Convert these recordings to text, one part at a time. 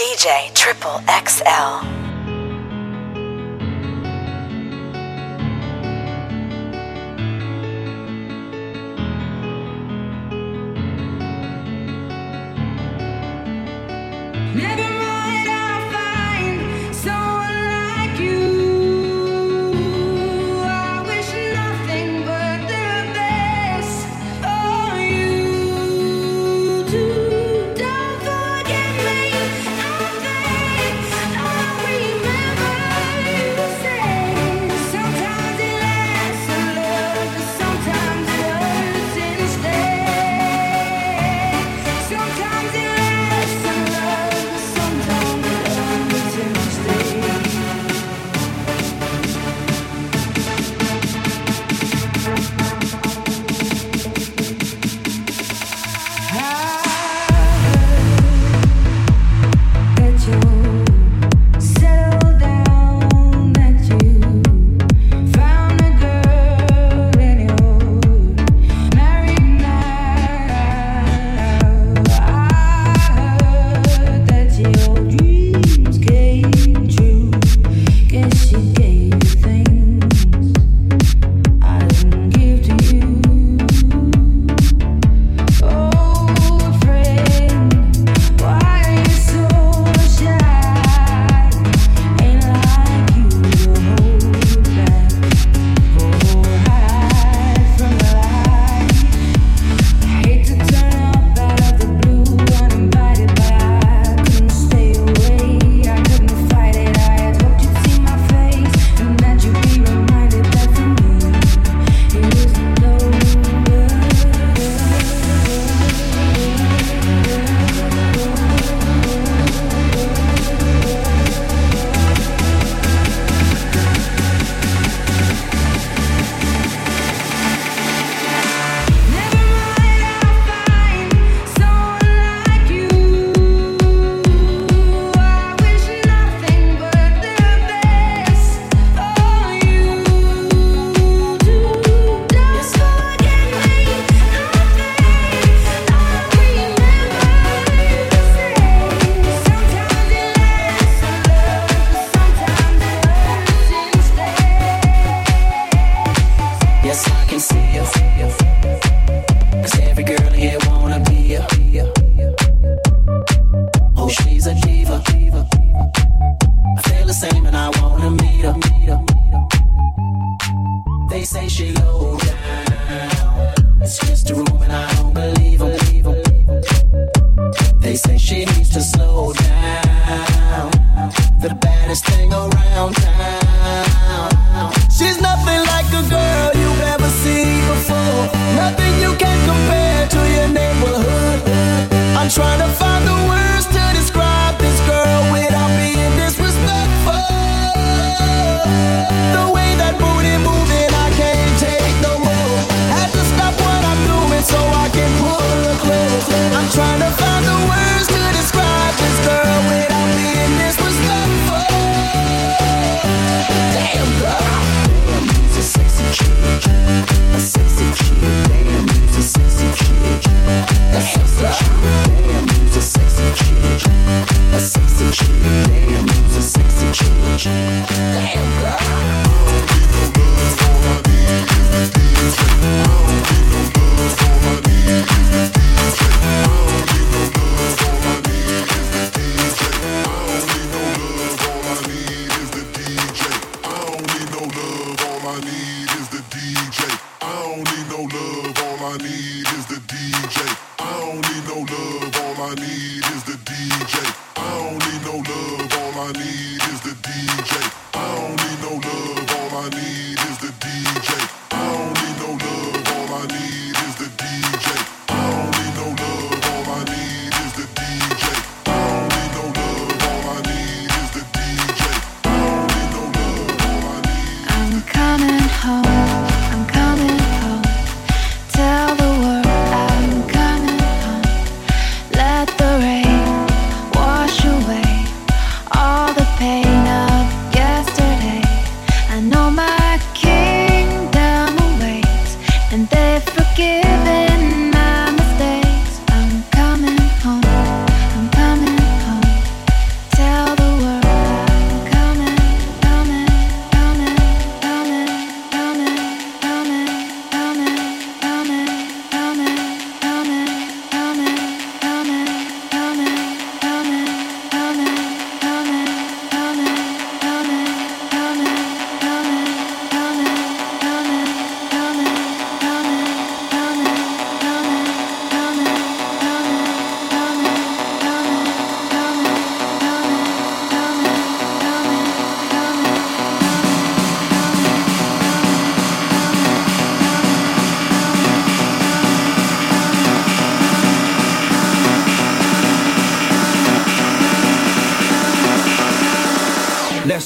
DJ Triple XL.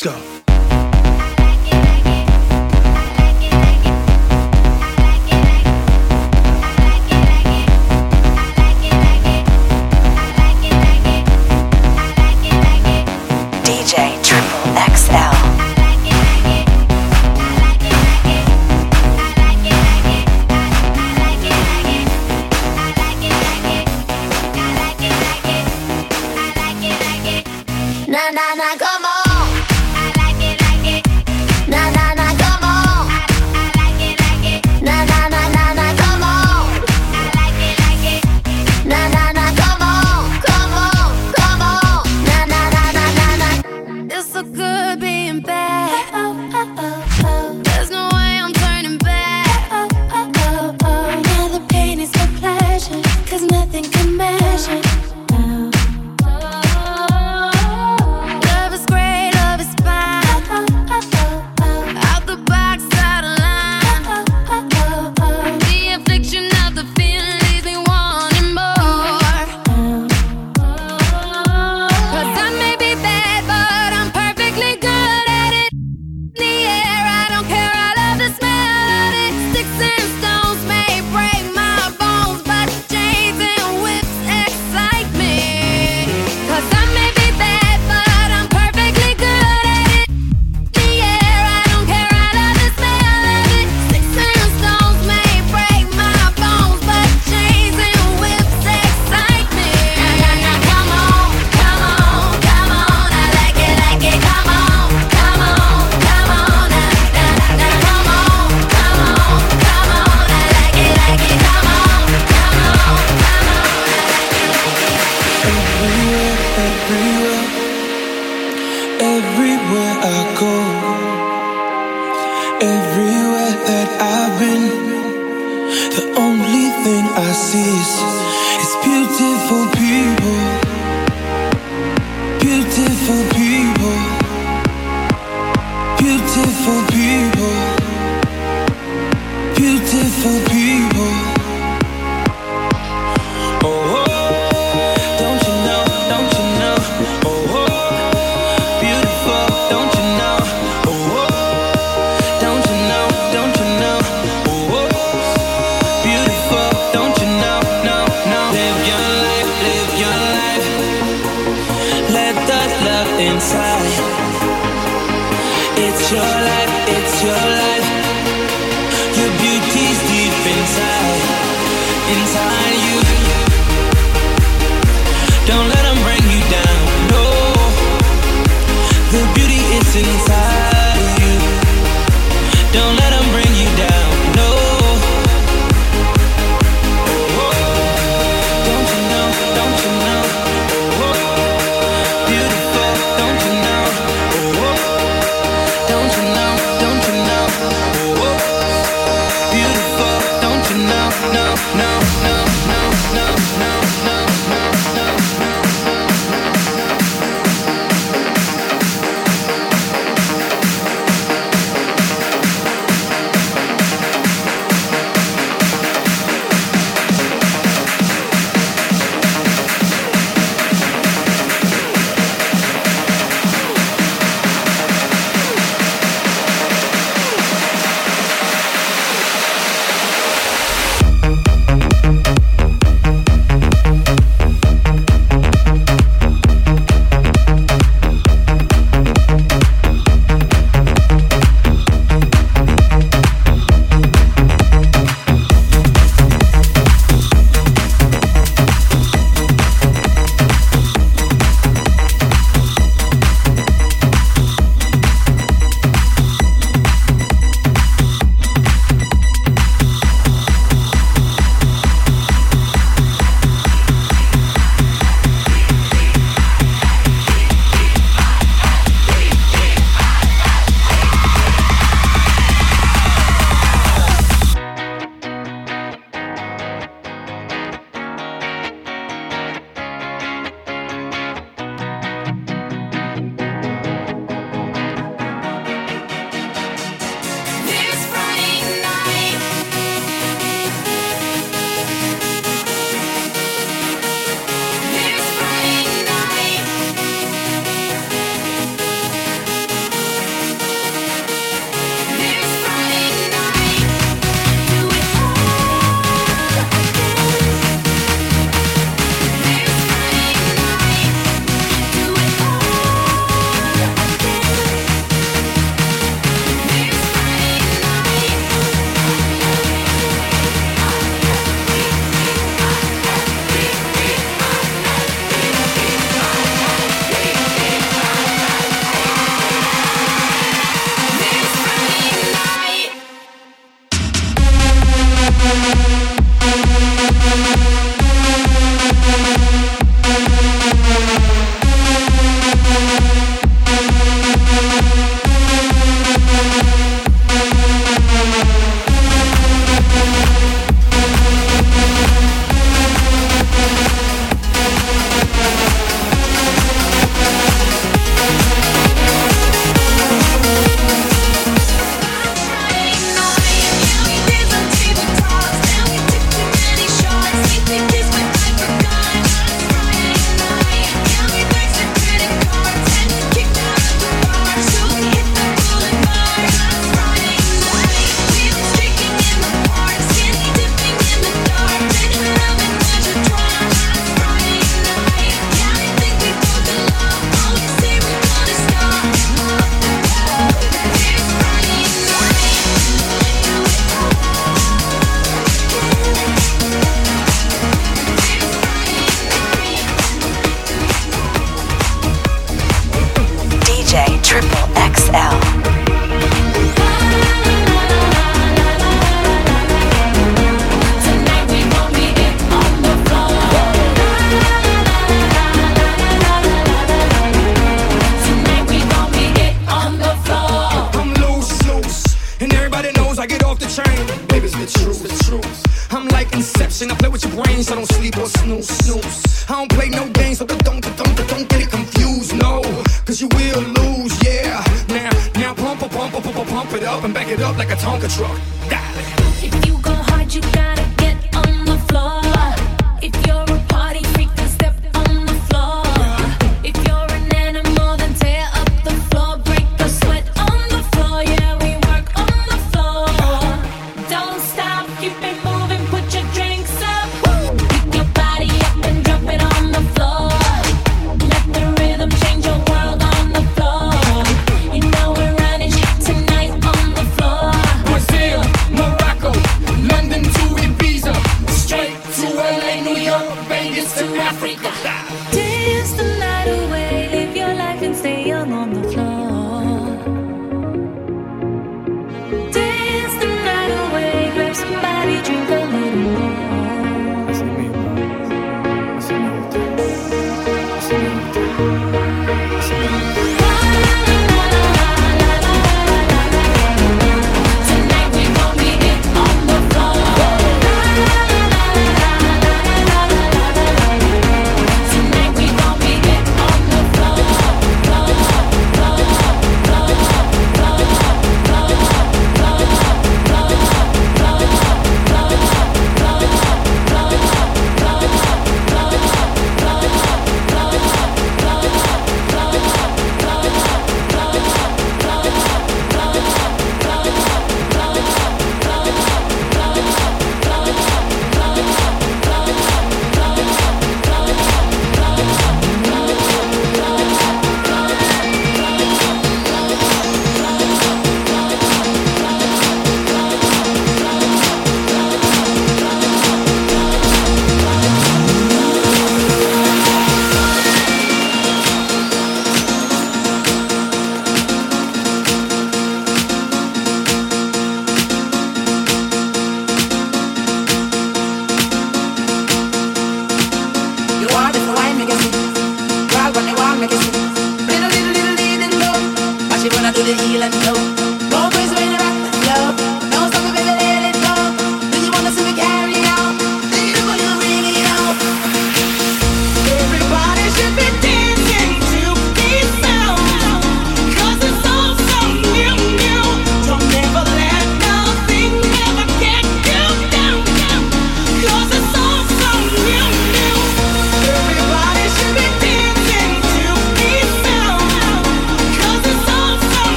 Let's go.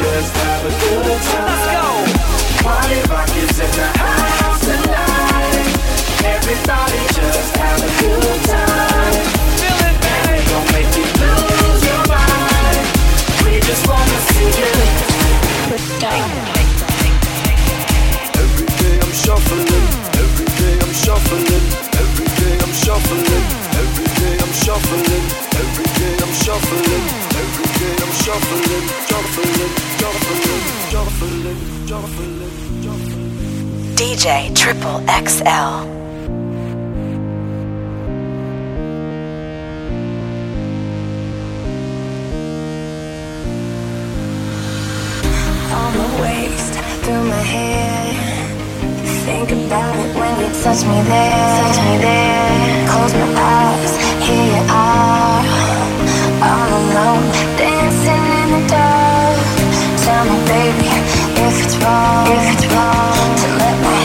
just have a good time. Let's go. Party rock is in the house tonight. Everybody just have a good time. Make lose your mind. We just wanna see you. Every day I'm shuffling. Every day I'm shuffling. Every day I'm shuffling. Every day I'm shuffling. Every day I'm shuffling. Every day I'm shuffling. DJ Triple XL. through my head. Think about it when you touch me there. Touch me there. Close my eyes, here you are. All alone, dancing in the dark. Tell me, baby, if it's wrong, if it's wrong to let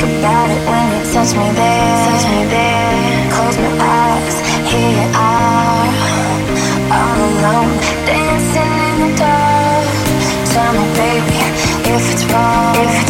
think about it when you touch me there. Touch me there. Close my eyes, here you are. All alone, dancing in the dark. Tell me, baby, if it's wrong. If it's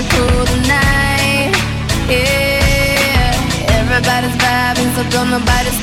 going through the night. Yeah, everybody's vibing, so don't nobody.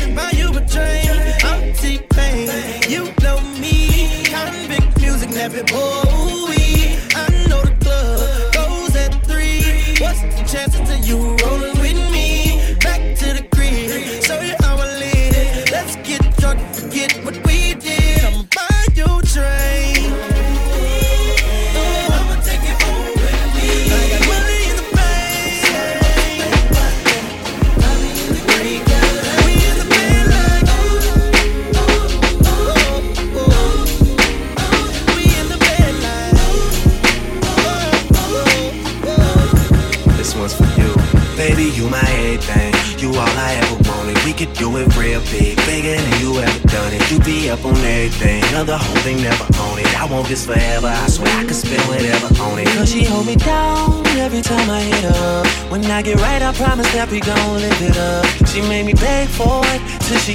Everybody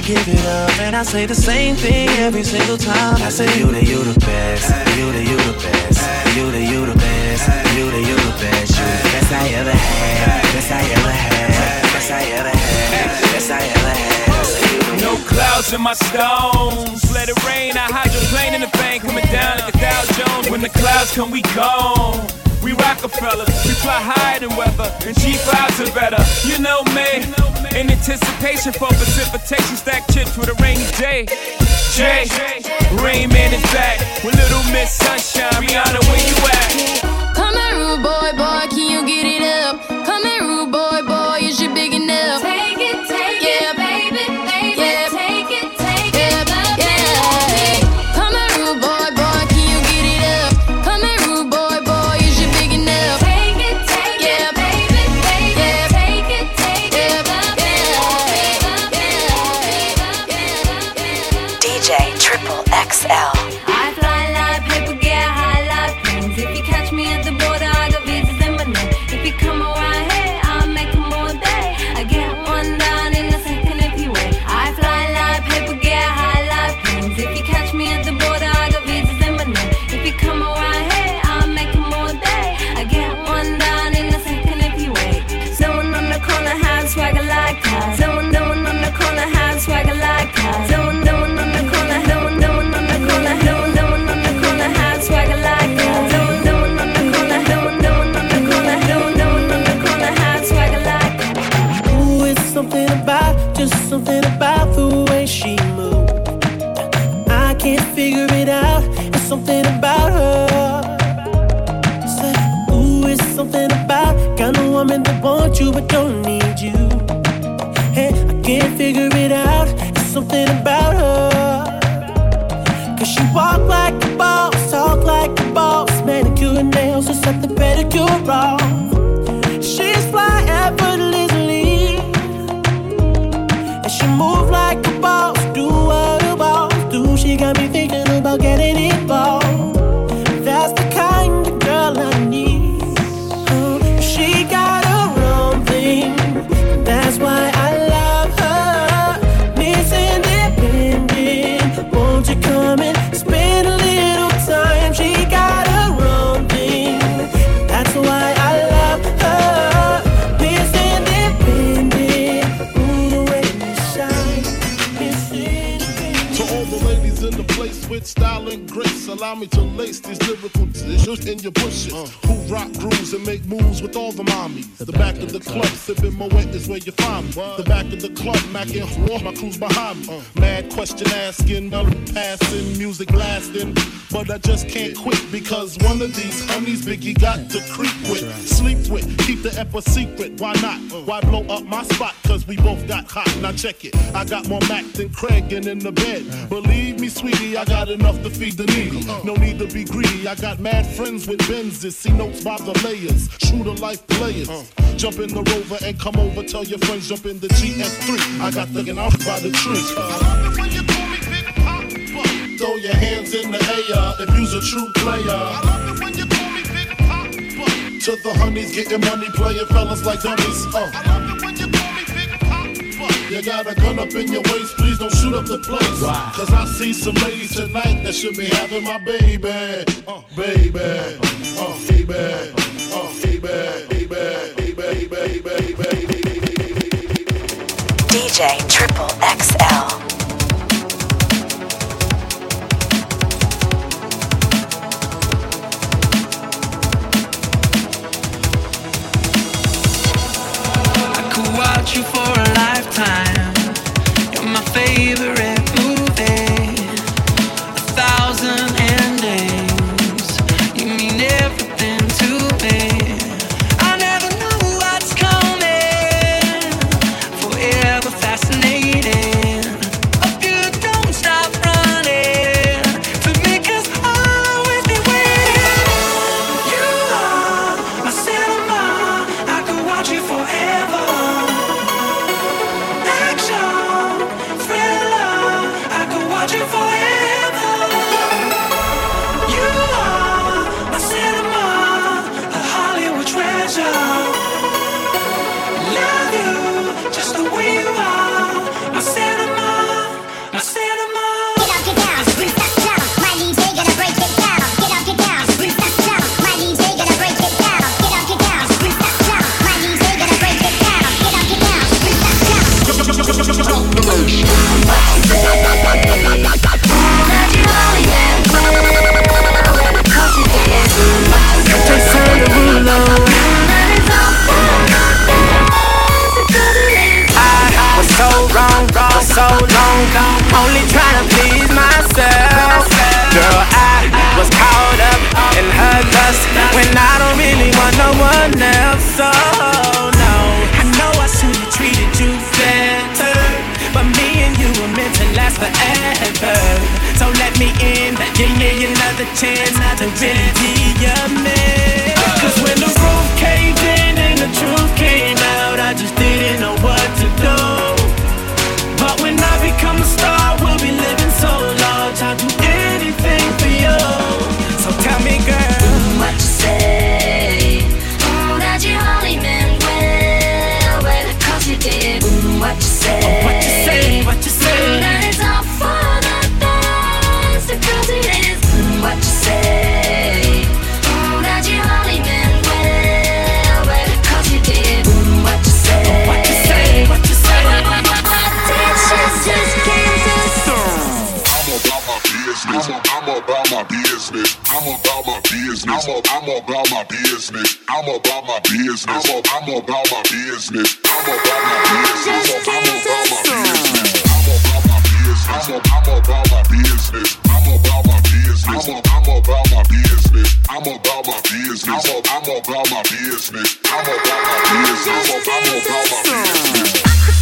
give it up, and I say the same thing every single time. I say you the you the best, you the you the best, you the you the best, you the you the best, you the best I ever had, best I ever had, best I ever had, best I ever had. No clouds in my stones. Let it rain. I hydroplane in the bank, coming down at the Dow Jones. When the clouds come, we gone. We Rockefeller, we fly higher than weather, and G5s are better. You know me. In anticipation for precipitation, stack chips with a rainy day. J, Rain Man is back with Little Miss Sunshine. Rihanna, where you at? Come on, rude boy, boy, keep with style and grace. Allow me to lace these lyrical tissues in your bushes. Uh. Who rock grooves and make moves with all the mommies. The, the back, back, of the, club, club. sipping Moët is where you find me. What? The back of the club, macking war, my crew's behind me. Uh. Mad question asking, passing, music blasting. But I just can't quit because one of these honeys Biggie got to creep with, right. sleep with, keep the F a secret. Why not? Uh. Why blow up my spot? Cause we both got hot. Now check it. I got more Mac than Craig and in the bed. Uh. Believe me, sweetie, I got enough to feed the needy. No need to be greedy. I got mad friends with Benzes. See notes by the layers. True to life players. Jump in the rover and come over. Tell your friends, jump in the GS3. I got thinking off by the tree. Throw your hands in the air if you's a true player to the honeys, getting money, playing fellas like dummies. Uh. You got a gun up in your waist, please don't shoot up the place. Why? Cause I see some ladies tonight that should be having my baby. Uh, baby. Uh, baby. Uh, baby. Baby. Baby. Baby. Baby. DJ Triple XL. you for a life time. You're my favorite. business. I'm, a, I'm about my business. I'm about my business. I'm, a, I'm about my business. I'm about my business. I'm about my business. I'm about my business. I'm, a, I'm about my business. I'm about my business. I'm, about my business. I'm about my business. I'm, a, I'm about my business. I'm about my business. I'm about my business.